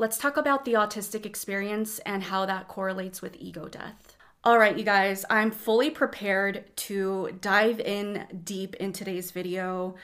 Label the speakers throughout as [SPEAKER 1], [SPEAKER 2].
[SPEAKER 1] let's talk about the autistic experience and how that correlates with ego death. All right, you guys, I'm fully prepared to dive in deep in today's video.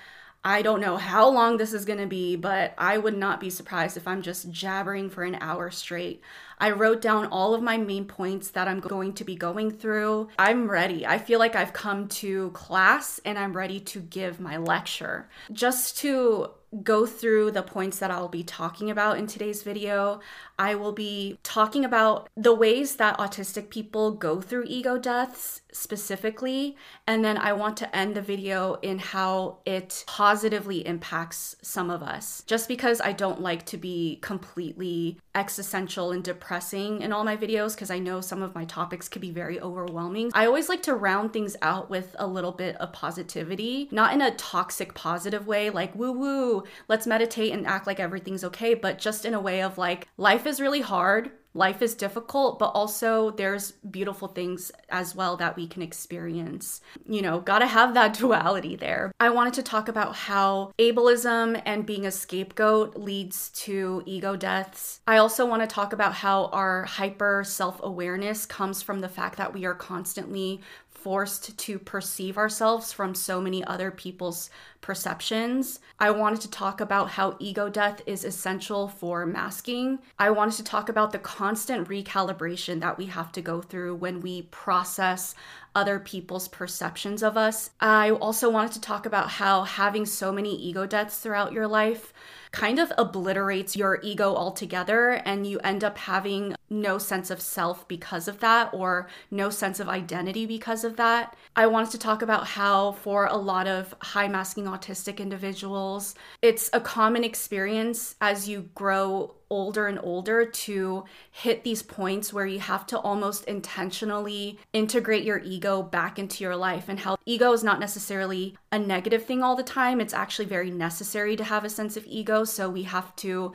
[SPEAKER 1] I don't know how long this is going to be, but I would not be surprised if I'm just jabbering for an hour straight. I wrote down all of my main points that I'm going to be going through. I'm ready. I feel like I've come to class and I'm ready to give my lecture. Just to go through the points that I'll be talking about in today's video. I will be talking about the ways that autistic people go through ego deaths specifically, and then I want to end the video in how it positively impacts some of us. Just because I don't like to be completely existential and depressing in all my videos, because I know some of my topics could be very overwhelming, I always like to round things out with a little bit of positivity, not in a toxic positive way, like woo woo, let's meditate and act like everything's okay, but just in a way of like, life is really hard. Life is difficult, but also there's beautiful things as well that we can experience. You know, gotta have that duality there. I wanted to talk about how ableism and being a scapegoat leads to ego deaths. I also want to talk about how our hyper self awareness comes from the fact that we are constantly forced to perceive ourselves from so many other people's perceptions. I wanted to talk about how ego death is essential for masking. I wanted to talk about the constant recalibration that we have to go through when we process other people's perceptions of us. I also wanted to talk about how having so many ego deaths throughout your life kind of obliterates your ego altogether and you end up having no sense of self because of that or no sense of identity because of that. I wanted to talk about how, for a lot of high masking autistic individuals, it's a common experience as you grow older and older to hit these points where you have to almost intentionally integrate your ego back into your life and how ego is not necessarily a negative thing all the time. It's actually very necessary to have a sense of ego. So we have to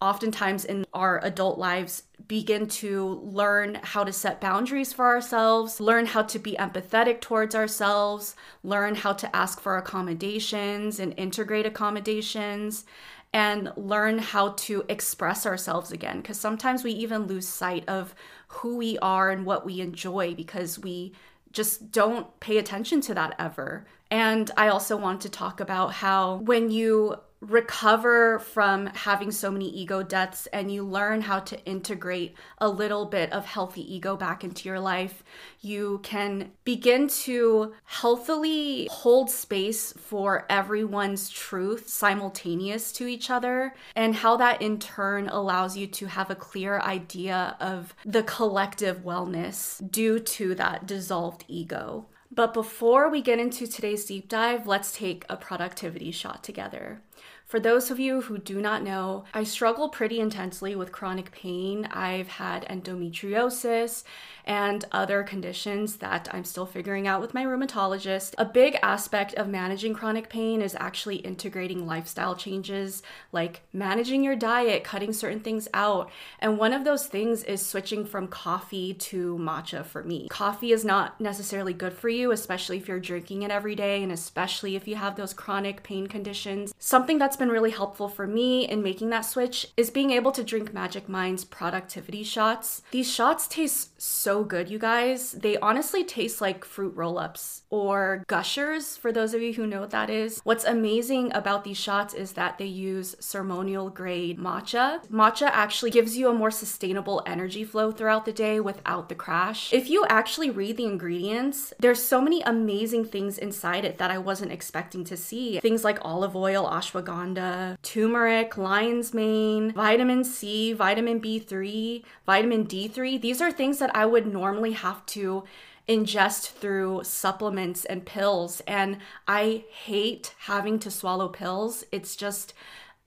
[SPEAKER 1] oftentimes in our adult lives begin to learn how to set boundaries for ourselves, learn how to be empathetic towards ourselves, learn how to ask for accommodations and integrate accommodations and learn how to express ourselves again. Because sometimes we even lose sight of who we are and what we enjoy because we just don't pay attention to that ever. And I also want to talk about how when you recover from having so many ego deaths and you learn how to integrate a little bit of healthy ego back into your life, you can begin to healthily hold space for everyone's truth simultaneous to each other, and how that in turn allows you to have a clear idea of the collective wellness due to that dissolved ego. But before we get into today's deep dive, let's take a productivity shot together. For those of you who do not know, I struggle pretty intensely with chronic pain. I've had endometriosis and other conditions that I'm still figuring out with my rheumatologist. A big aspect of managing chronic pain is actually integrating lifestyle changes like managing your diet, cutting certain things out. And one of those things is switching from coffee to matcha for me. Coffee is not necessarily good for you, especially if you're drinking it every day and especially if you have those chronic pain conditions. Something that's been really helpful for me in making that switch is being able to drink Magic Mind's productivity shots. These shots taste so good, you guys. They honestly taste like fruit roll ups or gushers, for those of you who know what that is. What's amazing about these shots is that they use ceremonial grade matcha. Matcha actually gives you a more sustainable energy flow throughout the day without the crash. If you actually read the ingredients, there's so many amazing things inside it that I wasn't expecting to see. Things like olive oil, ashwagandha, turmeric, lion's mane, vitamin C, vitamin B3, vitamin D3. These are things that I would normally have to ingest through supplements and pills. And I hate having to swallow pills. It's just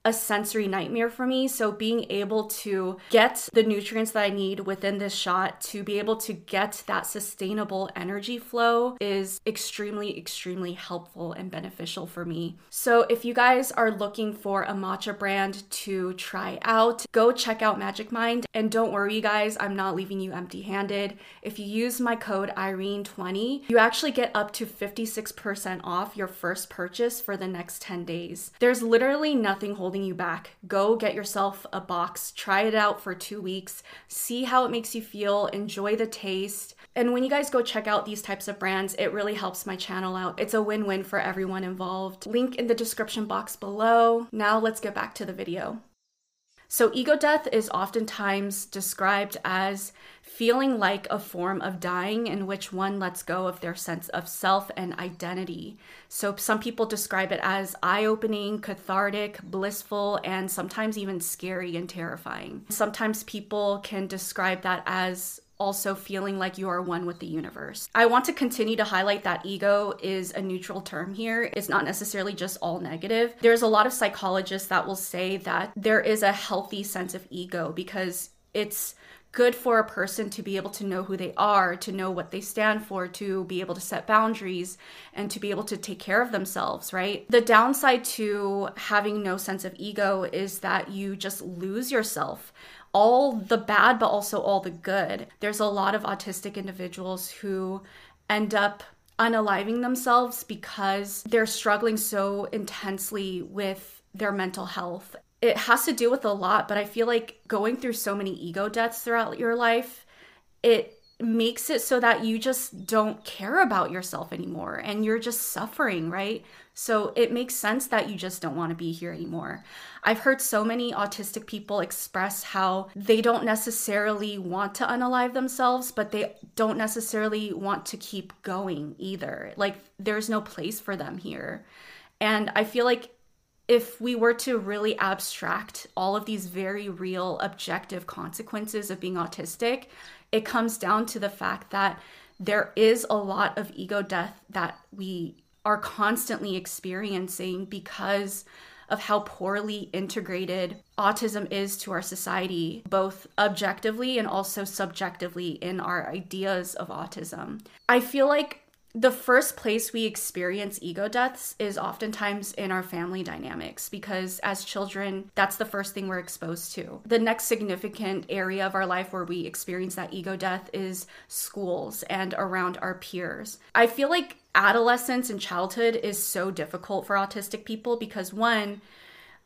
[SPEAKER 1] a sensory nightmare for me. So, being able to get the nutrients that I need within this shot to be able to get that sustainable energy flow is extremely, extremely helpful and beneficial for me. So, if you guys are looking for a matcha brand to try out, go check out Magic Mind. And don't worry, you guys, I'm not leaving you empty handed. If you use my code Irene20, you actually get up to 56% off your first purchase for the next 10 days. There's literally nothing holding holding you back. Go get yourself a box, try it out for two weeks, see how it makes you feel, enjoy the taste. And when you guys go check out these types of brands, it really helps my channel out. It's a win win for everyone involved. Link in the description box below. Now let's get back to the video. So, ego death is oftentimes described as feeling like a form of dying in which one lets go of their sense of self and identity. So, some people describe it as eye opening, cathartic, blissful, and sometimes even scary and terrifying. Sometimes people can describe that as also feeling like you are one with the universe. I want to continue to highlight that ego is a neutral term here. It's not necessarily just all negative. There's a lot of psychologists that will say that there is a healthy sense of ego because it's good for a person to be able to know who they are, to know what they stand for, to be able to set boundaries, and to be able to take care of themselves, right? The downside to having no sense of ego is that you just lose yourself all the bad, but also all the good. There's a lot of autistic individuals who end up unaliving themselves because they're struggling so intensely with their mental health. It has to do with a lot, but I feel like going through so many ego deaths throughout your life, it makes it so that you just don't care about yourself anymore and you're just suffering, right? So it makes sense that you just don't want to be here anymore. I've heard so many autistic people express how they don't necessarily want to unalive themselves, but they don't necessarily want to keep going either. Like there's no place for them here. And I feel like if we were to really abstract all of these very real objective consequences of being autistic, it comes down to the fact that there is a lot of ego death that we are constantly experiencing because of how poorly integrated autism is to our society, both objectively and also subjectively in our ideas of autism. I feel like the first place we experience ego deaths is oftentimes in our family dynamics because as children, that's the first thing we're exposed to. The next significant area of our life where we experience that ego death is schools and around our peers. I feel like adolescence and childhood is so difficult for autistic people because one,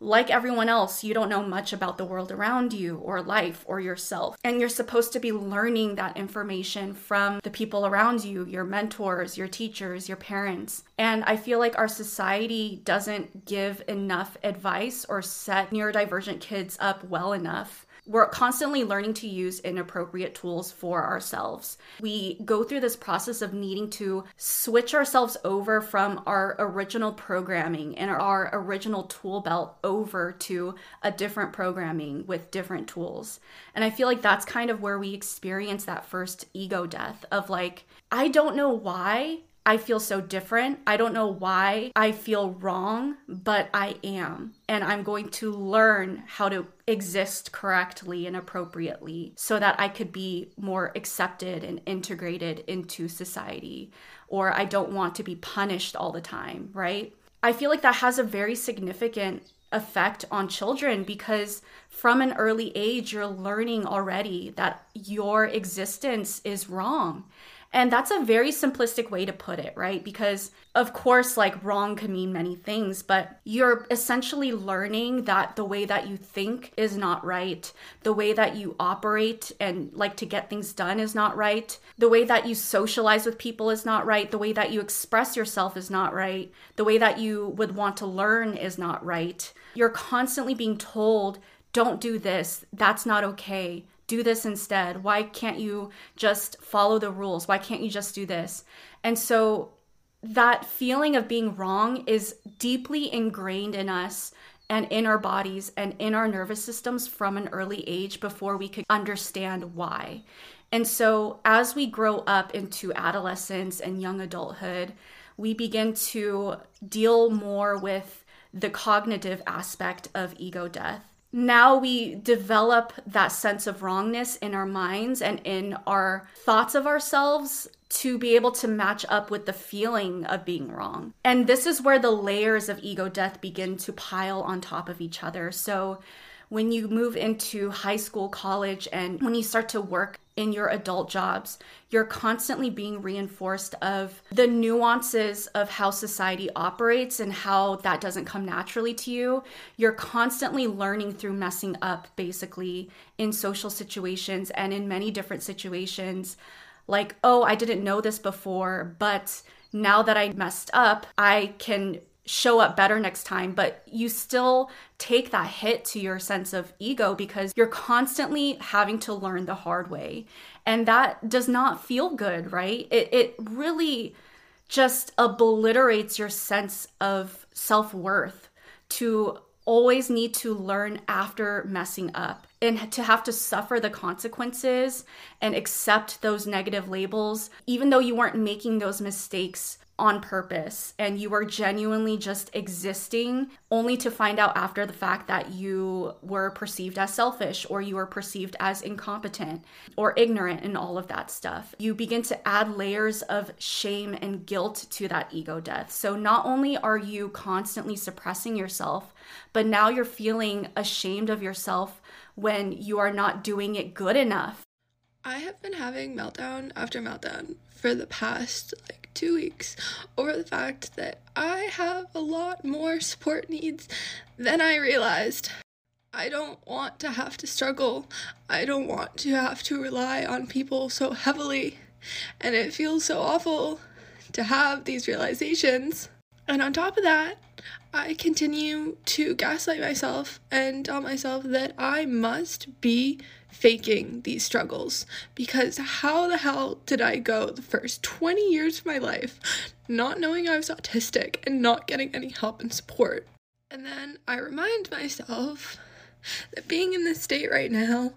[SPEAKER 1] like everyone else, you don't know much about the world around you or life or yourself. And you're supposed to be learning that information from the people around you, your mentors, your teachers, your parents. And I feel like our society doesn't give enough advice or set neurodivergent kids up well enough we're constantly learning to use inappropriate tools for ourselves. We go through this process of needing to switch ourselves over from our original programming and our original tool belt over to a different programming with different tools. And I feel like that's kind of where we experience that first ego death of like, I don't know why I feel so different. I don't know why I feel wrong, but I am. And I'm going to learn how to exist correctly and appropriately so that I could be more accepted and integrated into society. Or I don't want to be punished all the time, right? I feel like that has a very significant effect on children because from an early age, you're learning already that your existence is wrong and that's a very simplistic way to put it, right? Because, of course, like wrong can mean many things, but you're essentially learning that the way that you think is not right, the way that you operate and like to get things done is not right, the way that you socialize with people is not right, the way that you express yourself is not right, the way that you would want to learn is not right. You're constantly being told, don't do this, that's not okay do this instead? Why can't you just follow the rules? Why can't you just do this? And so that feeling of being wrong is deeply ingrained in us and in our bodies and in our nervous systems from an early age before we could understand why. And so as we grow up into adolescence and young adulthood, we begin to deal more with the cognitive aspect of ego death now we develop that sense of wrongness in our minds and in our thoughts of ourselves to be able to match up with the feeling of being wrong. And this is where the layers of ego death begin to pile on top of each other. So when you move into high school, college, and when you start to work in your adult jobs, you're constantly being reinforced of the nuances of how society operates and how that doesn't come naturally to you. You're constantly learning through messing up, basically, in social situations and in many different situations. Like, oh, I didn't know this before, but now that I messed up, I can show up better next time, but you still take that hit to your sense of ego because you're constantly having to learn the hard way. And that does not feel good, right? It, it really just obliterates your sense of self worth to always need to learn after messing up and to have to suffer the consequences and accept those negative labels, even though you weren't making those mistakes on purpose and you were genuinely just existing only to find out after the fact that you were perceived as selfish or you were perceived as incompetent or ignorant and all of that stuff. You begin to add layers of shame and guilt to that ego death. So not only are you constantly suppressing yourself, but now you're feeling ashamed of yourself when you are not doing it good enough.
[SPEAKER 2] I have been having meltdown after meltdown for the past like two weeks over the fact that I have a lot more support needs than I realized. I don't want to have to struggle. I don't want to have to rely on people so heavily. And it feels so awful to have these realizations. And on top of that, I continue to gaslight myself and tell myself that I must be faking these struggles because how the hell did I go the first 20 years of my life not knowing I was autistic and not getting any help and support? And then I remind myself that being in this state right now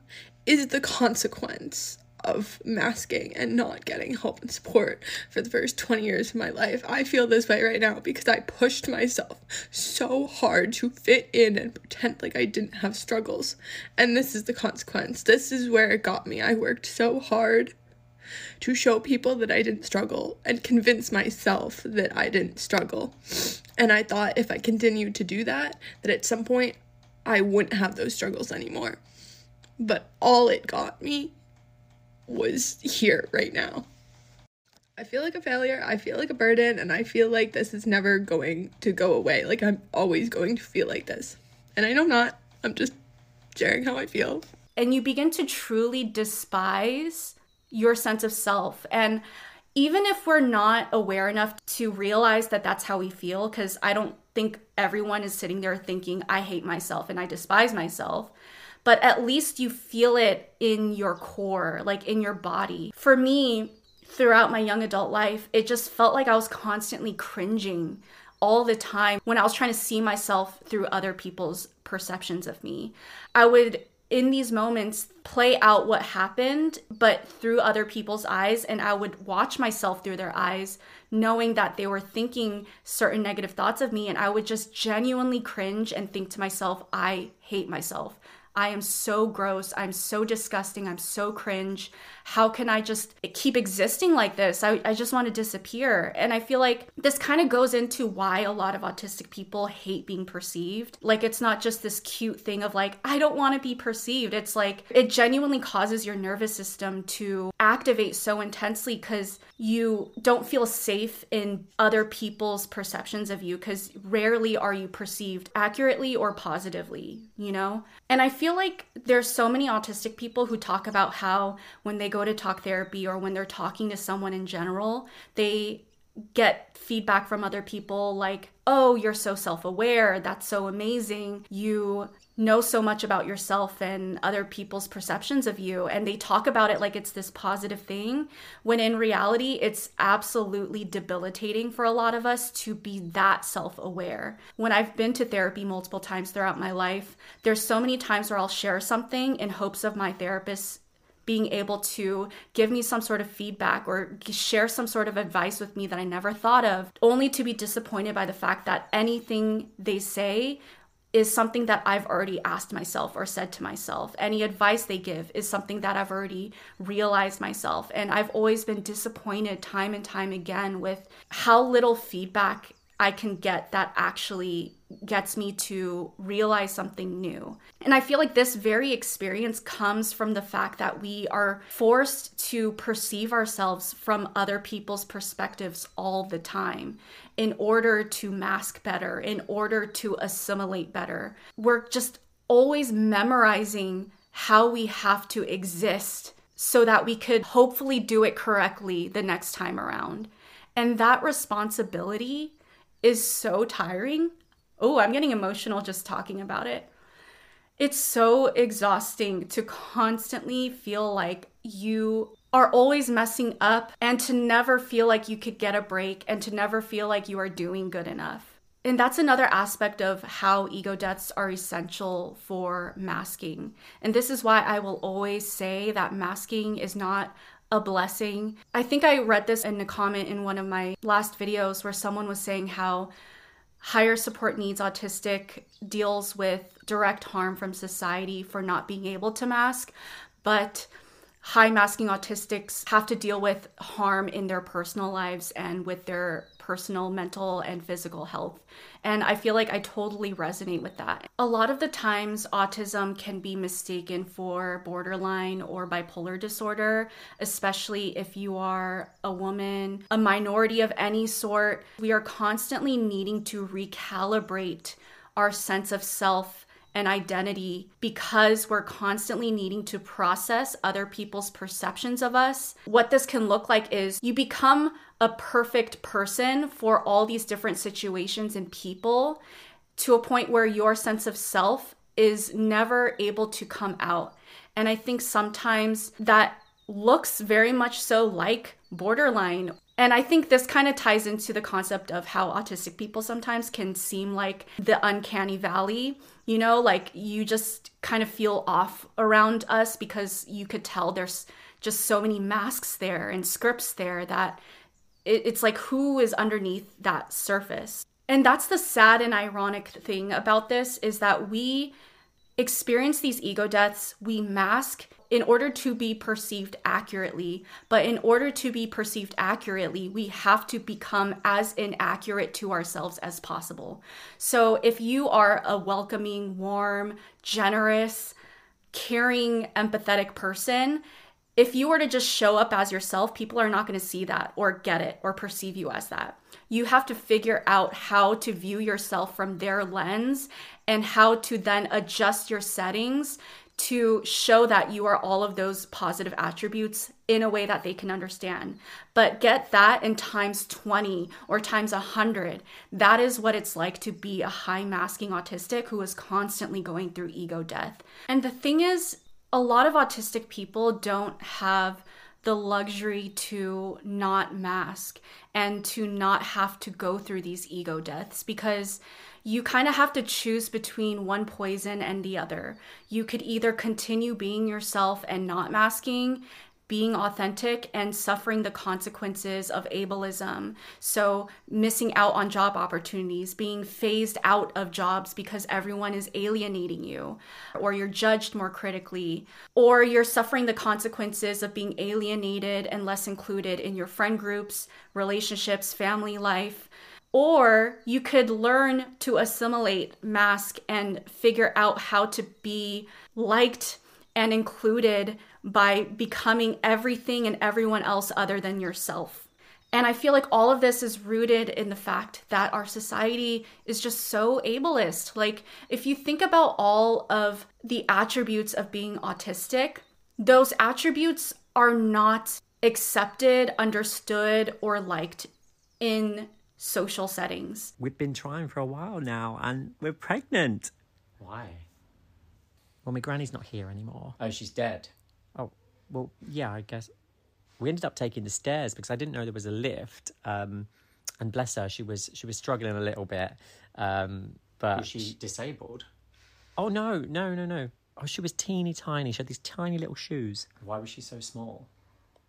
[SPEAKER 2] is the consequence of masking and not getting help and support for the first 20 years of my life. I feel this way right now because I pushed myself so hard to fit in and pretend like I didn't have struggles. And this is the consequence. This is where it got me. I worked so hard to show people that I didn't struggle and convince myself that I didn't struggle. And I thought if I continued to do that, that at some point I wouldn't have those struggles anymore. But all it got me was here right now. I feel like a failure, I feel like a burden, and I feel like this is never going to go away. Like I'm always going to feel like this. And I know I'm not. I'm just sharing how I feel.
[SPEAKER 1] And you begin to truly despise your sense of self. And even if we're not aware enough to realize that that's how we feel, because I don't think everyone is sitting there thinking, I hate myself and I despise myself but at least you feel it in your core, like in your body. For me, throughout my young adult life, it just felt like I was constantly cringing all the time when I was trying to see myself through other people's perceptions of me. I would in these moments play out what happened but through other people's eyes and I would watch myself through their eyes knowing that they were thinking certain negative thoughts of me and I would just genuinely cringe and think to myself I hate myself. I am so gross. I'm so disgusting. I'm so cringe. How can I just keep existing like this? I, I just want to disappear. And I feel like this kind of goes into why a lot of autistic people hate being perceived. Like, it's not just this cute thing of like, I don't want to be perceived. It's like, it genuinely causes your nervous system to activate so intensely because you don't feel safe in other people's perceptions of you because rarely are you perceived accurately or positively, you know? And I feel like there's so many autistic people who talk about how when they go to talk therapy or when they're talking to someone in general, they get feedback from other people like, oh, you're so self aware. That's so amazing. You know so much about yourself and other people's perceptions of you. And they talk about it like it's this positive thing, when in reality, it's absolutely debilitating for a lot of us to be that self aware. When I've been to therapy multiple times throughout my life, there's so many times where I'll share something in hopes of my therapist being able to give me some sort of feedback or share some sort of advice with me that I never thought of, only to be disappointed by the fact that anything they say is something that I've already asked myself or said to myself. Any advice they give is something that I've already realized myself. And I've always been disappointed time and time again with how little feedback I can get that actually gets me to realize something new. And I feel like this very experience comes from the fact that we are forced to perceive ourselves from other people's perspectives all the time in order to mask better, in order to assimilate better. We're just always memorizing how we have to exist so that we could hopefully do it correctly the next time around. And that responsibility is so tiring. Oh, I'm getting emotional just talking about it. It's so exhausting to constantly feel like you are always messing up and to never feel like you could get a break and to never feel like you are doing good enough. And that's another aspect of how ego deaths are essential for masking. And this is why I will always say that masking is not a blessing. I think I read this in a comment in one of my last videos where someone was saying how higher support needs autistic deals with direct harm from society for not being able to mask, but high masking autistics have to deal with harm in their personal lives and with their personal mental and physical health. And I feel like I totally resonate with that. A lot of the times, autism can be mistaken for borderline or bipolar disorder, especially if you are a woman, a minority of any sort. We are constantly needing to recalibrate our sense of self and identity because we're constantly needing to process other people's perceptions of us. What this can look like is you become a perfect person for all these different situations and people to a point where your sense of self is never able to come out. And I think sometimes that looks very much so like borderline. And I think this kind of ties into the concept of how autistic people sometimes can seem like the uncanny valley. You know, like you just kind of feel off around us because you could tell there's just so many masks there and scripts there that it, it's like who is underneath that surface? And that's the sad and ironic thing about this is that we experience these ego deaths we mask in order to be perceived accurately. But in order to be perceived accurately we have to become as inaccurate to ourselves as possible. So if you are a welcoming warm generous caring empathetic person if you were to just show up as yourself, people are not going to see that or get it or perceive you as that. You have to figure out how to view yourself from their lens and how to then adjust your settings to show that you are all of those positive attributes in a way that they can understand. But get that in times 20 or times 100. That is what it's like to be a high masking autistic who is constantly going through ego death. And the thing is, a lot of autistic people don't have the luxury to not mask and to not have to go through these ego deaths because you kind of have to choose between one poison and the other. You could either continue being yourself and not masking being authentic and suffering the consequences of ableism. So, missing out on job opportunities, being phased out of jobs because everyone is alienating you, or you're judged more critically, or you're suffering the consequences of being alienated and less included in your friend groups, relationships, family life. Or you could learn to assimilate, mask, and figure out how to be liked and included by becoming everything and everyone else other than yourself. And I feel like all of this is rooted in the fact that our society is just so ableist. Like, if you think about all of the attributes of being autistic, those attributes are not accepted, understood, or liked in social settings.
[SPEAKER 3] We've been trying for a while now and we're pregnant.
[SPEAKER 4] Why?
[SPEAKER 3] Well, my granny's not here anymore.
[SPEAKER 4] Oh, she's dead.
[SPEAKER 3] Oh, well, yeah, I guess. We ended up taking the stairs because I didn't know there was a lift. Um, and bless her, she was she was struggling a little bit. Um, but
[SPEAKER 4] Was she disabled?
[SPEAKER 3] oh no, no, no, no. Oh, she was teeny tiny. She had these tiny little shoes.
[SPEAKER 4] Why was she so small?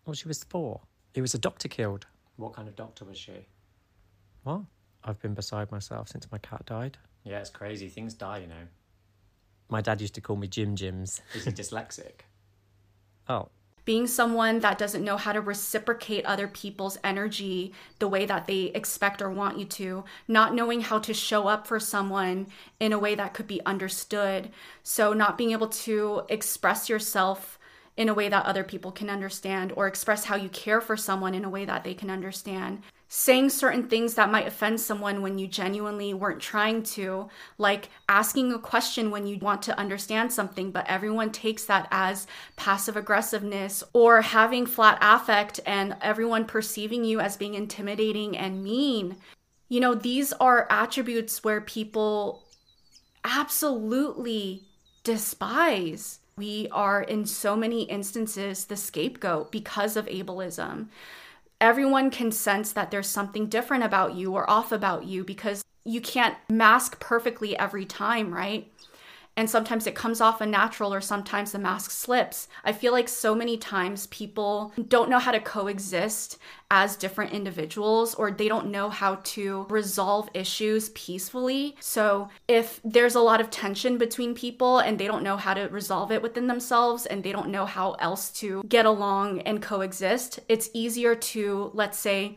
[SPEAKER 3] Well, she was four. It was a doctor killed.
[SPEAKER 4] What kind of doctor was she?
[SPEAKER 3] What? I've been beside myself since my cat died.
[SPEAKER 4] Yeah, it's crazy. Things die, you know.
[SPEAKER 3] My dad used to call me Jim Jims.
[SPEAKER 4] Is he dyslexic?
[SPEAKER 3] Oh,
[SPEAKER 1] being someone that doesn't know how to reciprocate other people's energy the way that they expect or want you to, not knowing how to show up for someone in a way that could be understood. So, not being able to express yourself in a way that other people can understand or express how you care for someone in a way that they can understand saying certain things that might offend someone when you genuinely weren't trying to, like asking a question when you want to understand something, but everyone takes that as passive aggressiveness, or having flat affect and everyone perceiving you as being intimidating and mean. You know, these are attributes where people absolutely despise. We are, in so many instances, the scapegoat because of ableism everyone can sense that there's something different about you or off about you because you can't mask perfectly every time, right? And sometimes it comes off unnatural or sometimes the mask slips. I feel like so many times people don't know how to coexist as different individuals or they don't know how to resolve issues peacefully. So, if there's a lot of tension between people and they don't know how to resolve it within themselves and they don't know how else to get along and coexist, it's easier to, let's say,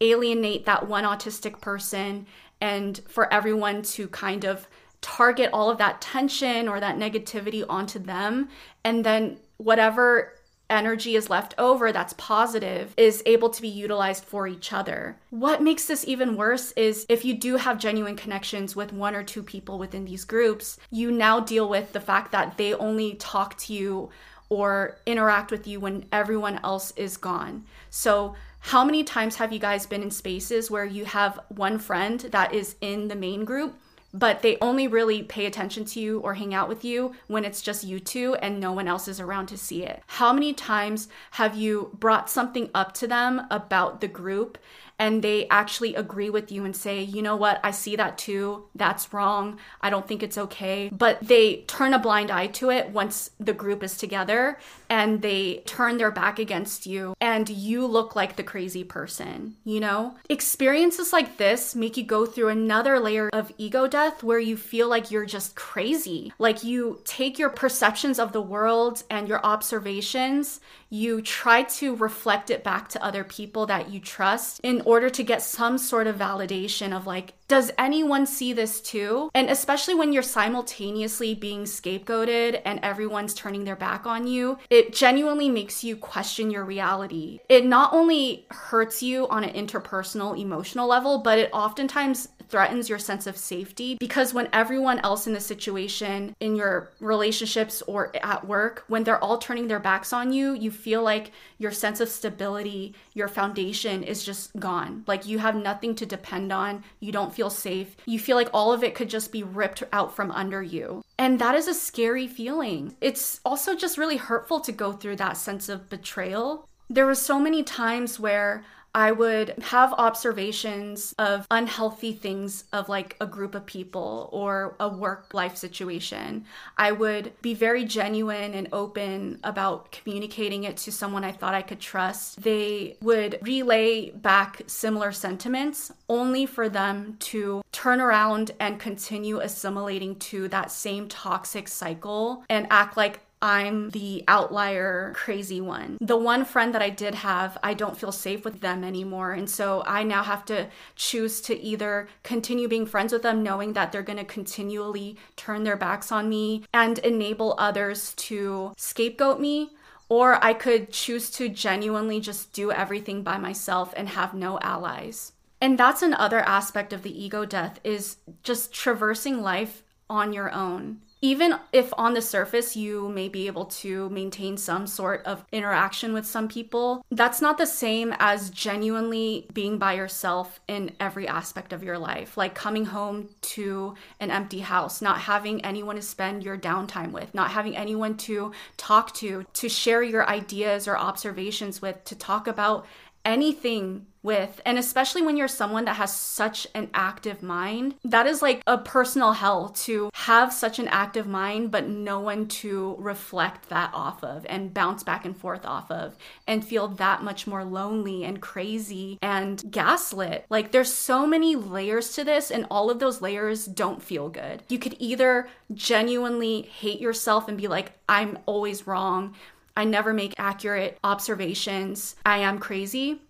[SPEAKER 1] alienate that one autistic person and for everyone to kind of target all of that tension or that negativity onto them. And then whatever energy is left over that's positive is able to be utilized for each other. What makes this even worse is if you do have genuine connections with one or two people within these groups, you now deal with the fact that they only talk to you or interact with you when everyone else is gone. So, how many times have you guys been in spaces where you have one friend that is in the main group but they only really pay attention to you or hang out with you when it's just you two and no one else is around to see it. How many times have you brought something up to them about the group and they actually agree with you and say, you know what, I see that too. That's wrong. I don't think it's okay. But they turn a blind eye to it once the group is together and they turn their back against you and you look like the crazy person, you know? Experiences like this make you go through another layer of ego death where you feel like you're just crazy. Like you take your perceptions of the world and your observations, you try to reflect it back to other people that you trust in order to get some sort of validation of like, does anyone see this too? And especially when you're simultaneously being scapegoated and everyone's turning their back on you, it genuinely makes you question your reality. It not only hurts you on an interpersonal, emotional level, but it oftentimes threatens your sense of safety because when everyone else in the situation, in your relationships or at work, when they're all turning their backs on you, you feel like your sense of stability, your foundation is just gone. Like you have nothing to depend on. You don't feel safe. You feel like all of it could just be ripped out from under you. And that is a scary feeling. It's also just really hurtful to go through that sense of betrayal. There were so many times where I would have observations of unhealthy things of like a group of people or a work life situation. I would be very genuine and open about communicating it to someone I thought I could trust. They would relay back similar sentiments only for them to turn around and continue assimilating to that same toxic cycle and act like I'm the outlier crazy one. The one friend that I did have, I don't feel safe with them anymore. And so I now have to choose to either continue being friends with them, knowing that they're going to continually turn their backs on me and enable others to scapegoat me. Or I could choose to genuinely just do everything by myself and have no allies. And that's another aspect of the ego death is just traversing life on your own even if on the surface you may be able to maintain some sort of interaction with some people, that's not the same as genuinely being by yourself in every aspect of your life. Like coming home to an empty house, not having anyone to spend your downtime with, not having anyone to talk to, to share your ideas or observations with, to talk about anything with. And especially when you're someone that has such an active mind, that is like a personal hell to have such an active mind, but no one to reflect that off of and bounce back and forth off of and feel that much more lonely and crazy and gaslit. Like there's so many layers to this, and all of those layers don't feel good. You could either genuinely hate yourself and be like, I'm always wrong I never make accurate observations. I am crazy.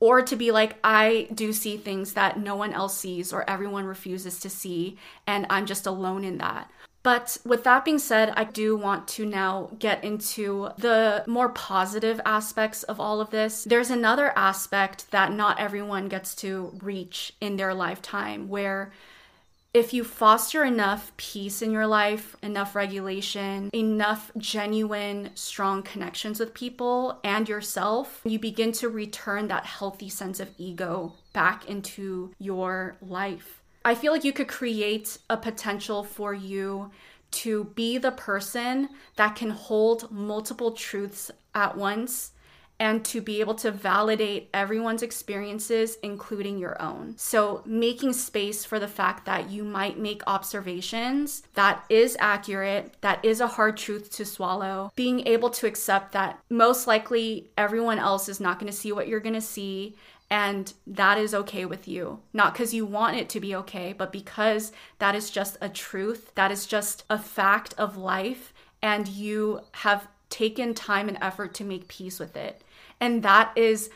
[SPEAKER 1] Or to be like, I do see things that no one else sees or everyone refuses to see, and I'm just alone in that. But with that being said, I do want to now get into the more positive aspects of all of this. There's another aspect that not everyone gets to reach in their lifetime where if you foster enough peace in your life, enough regulation, enough genuine, strong connections with people and yourself, you begin to return that healthy sense of ego back into your life. I feel like you could create a potential for you to be the person that can hold multiple truths at once and to be able to validate everyone's experiences, including your own. So, making space for the fact that you might make observations that is accurate, that is a hard truth to swallow, being able to accept that most likely everyone else is not going to see what you're going to see. And that is okay with you. Not because you want it to be okay, but because that is just a truth. That is just a fact of life. And you have taken time and effort to make peace with it and that is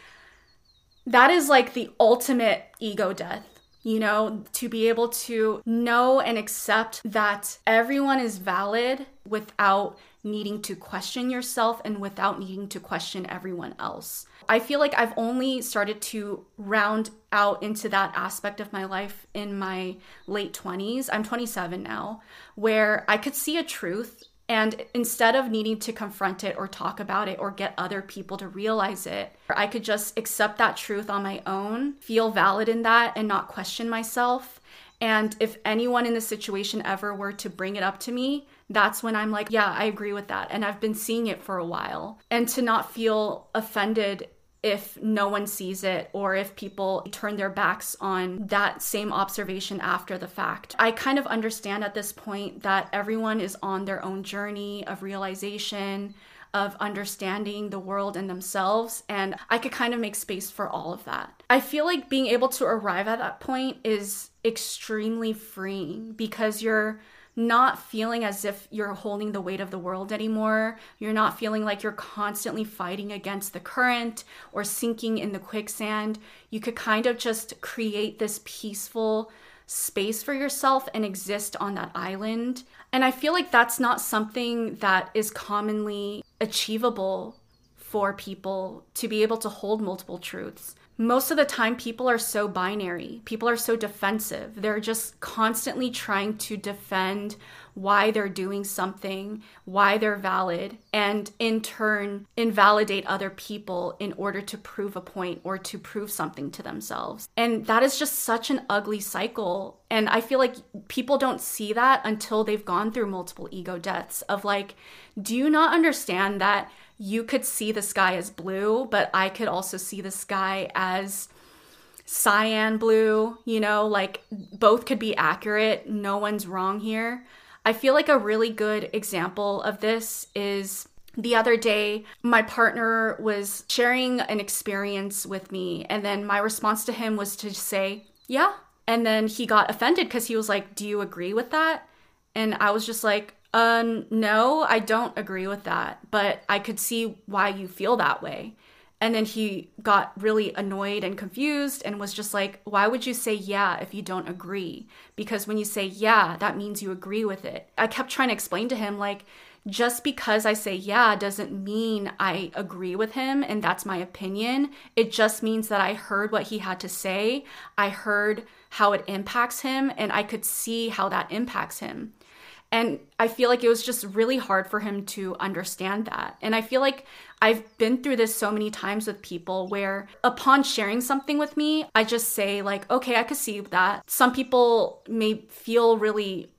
[SPEAKER 1] that is like the ultimate ego death you know, to be able to know and accept that everyone is valid without needing to question yourself and without needing to question everyone else. I feel like I've only started to round out into that aspect of my life in my late 20s. I'm 27 now, where I could see a truth and instead of needing to confront it or talk about it or get other people to realize it, I could just accept that truth on my own, feel valid in that, and not question myself. And if anyone in the situation ever were to bring it up to me, that's when I'm like, yeah, I agree with that. And I've been seeing it for a while. And to not feel offended if no one sees it or if people turn their backs on that same observation after the fact. I kind of understand at this point that everyone is on their own journey of realization, of understanding the world and themselves, and I could kind of make space for all of that. I feel like being able to arrive at that point is extremely freeing because you're not feeling as if you're holding the weight of the world anymore. You're not feeling like you're constantly fighting against the current or sinking in the quicksand. You could kind of just create this peaceful space for yourself and exist on that island. And I feel like that's not something that is commonly achievable for people to be able to hold multiple truths most of the time people are so binary. People are so defensive. They're just constantly trying to defend why they're doing something why they're valid and in turn invalidate other people in order to prove a point or to prove something to themselves. And that is just such an ugly cycle. And i feel like people don't see that until they've gone through multiple ego deaths of like do you not understand that you could see the sky as blue, but I could also see the sky as cyan blue, you know, like both could be accurate. No one's wrong here. I feel like a really good example of this is the other day, my partner was sharing an experience with me, and then my response to him was to say, Yeah. And then he got offended because he was like, Do you agree with that? And I was just like, um, no, I don't agree with that, but I could see why you feel that way. And then he got really annoyed and confused and was just like, Why would you say yeah if you don't agree? Because when you say yeah, that means you agree with it. I kept trying to explain to him, like, just because I say yeah doesn't mean I agree with him and that's my opinion. It just means that I heard what he had to say. I heard how it impacts him and I could see how that impacts him. And I feel like it was just really hard for him to understand that. And I feel like I've been through this so many times with people where upon sharing something with me, I just say, like, okay, I could see that. Some people may feel really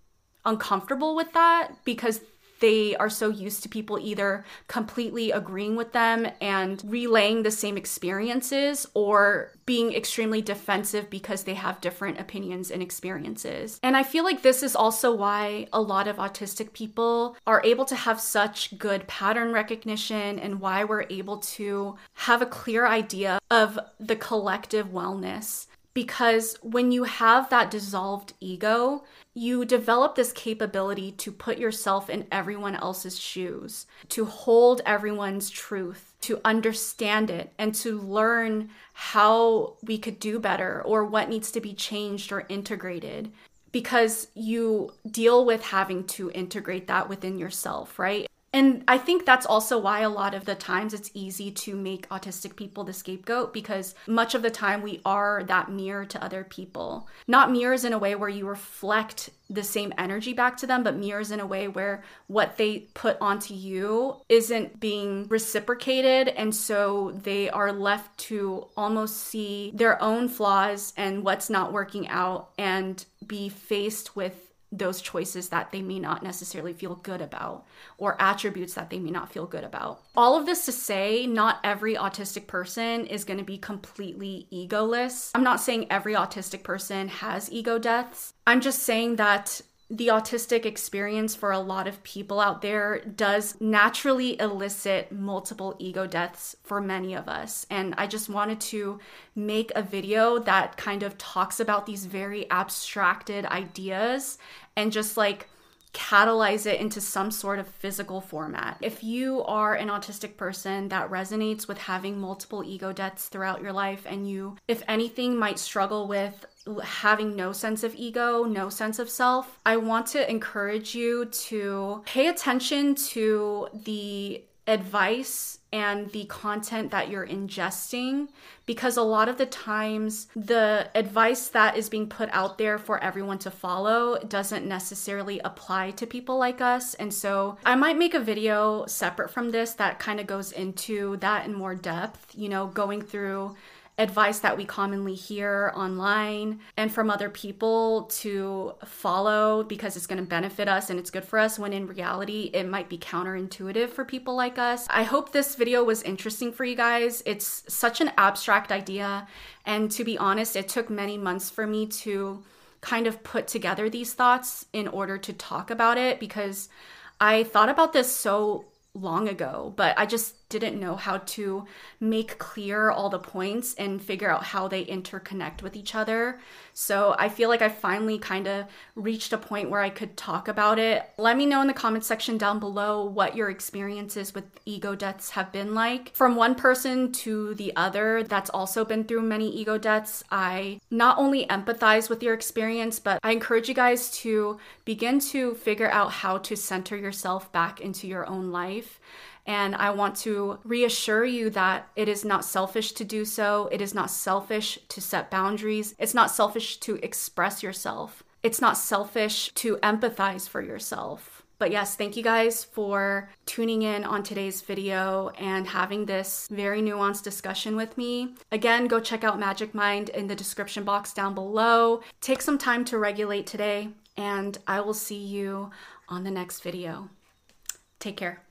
[SPEAKER 1] uncomfortable with that because they are so used to people either completely agreeing with them and relaying the same experiences or being extremely defensive because they have different opinions and experiences. And I feel like this is also why a lot of autistic people are able to have such good pattern recognition and why we're able to have a clear idea of the collective wellness because when you have that dissolved ego, you develop this capability to put yourself in everyone else's shoes, to hold everyone's truth, to understand it, and to learn how we could do better or what needs to be changed or integrated because you deal with having to integrate that within yourself, right? And I think that's also why a lot of the times it's easy to make autistic people the scapegoat because much of the time we are that mirror to other people. Not mirrors in a way where you reflect the same energy back to them, but mirrors in a way where what they put onto you isn't being reciprocated. And so they are left to almost see their own flaws and what's not working out and be faced with those choices that they may not necessarily feel good about or attributes that they may not feel good about. All of this to say, not every autistic person is going to be completely egoless. I'm not saying every autistic person has ego deaths. I'm just saying that the autistic experience for a lot of people out there does naturally elicit multiple ego deaths for many of us. And I just wanted to make a video that kind of talks about these very abstracted ideas and just like catalyze it into some sort of physical format. If you are an autistic person that resonates with having multiple ego deaths throughout your life and you, if anything, might struggle with having no sense of ego, no sense of self, I want to encourage you to pay attention to the advice and the content that you're ingesting because a lot of the times the advice that is being put out there for everyone to follow doesn't necessarily apply to people like us. And so I might make a video separate from this that kind of goes into that in more depth you know going through advice that we commonly hear online and from other people to follow because it's going to benefit us and it's good for us when in reality it might be counterintuitive for people like us. I hope this video was interesting for you guys. It's such an abstract idea and to be honest, it took many months for me to kind of put together these thoughts in order to talk about it because I thought about this so long ago, but I just didn't know how to make clear all the points and figure out how they interconnect with each other. So I feel like I finally kind of reached a point where I could talk about it. Let me know in the comment section down below what your experiences with ego deaths have been like. From one person to the other that's also been through many ego deaths, I not only empathize with your experience, but I encourage you guys to begin to figure out how to center yourself back into your own life and I want to reassure you that it is not selfish to do so. It is not selfish to set boundaries. It's not selfish to express yourself. It's not selfish to empathize for yourself. But yes, thank you guys for tuning in on today's video and having this very nuanced discussion with me. Again, go check out Magic Mind in the description box down below. Take some time to regulate today, and I will see you on the next video. Take care.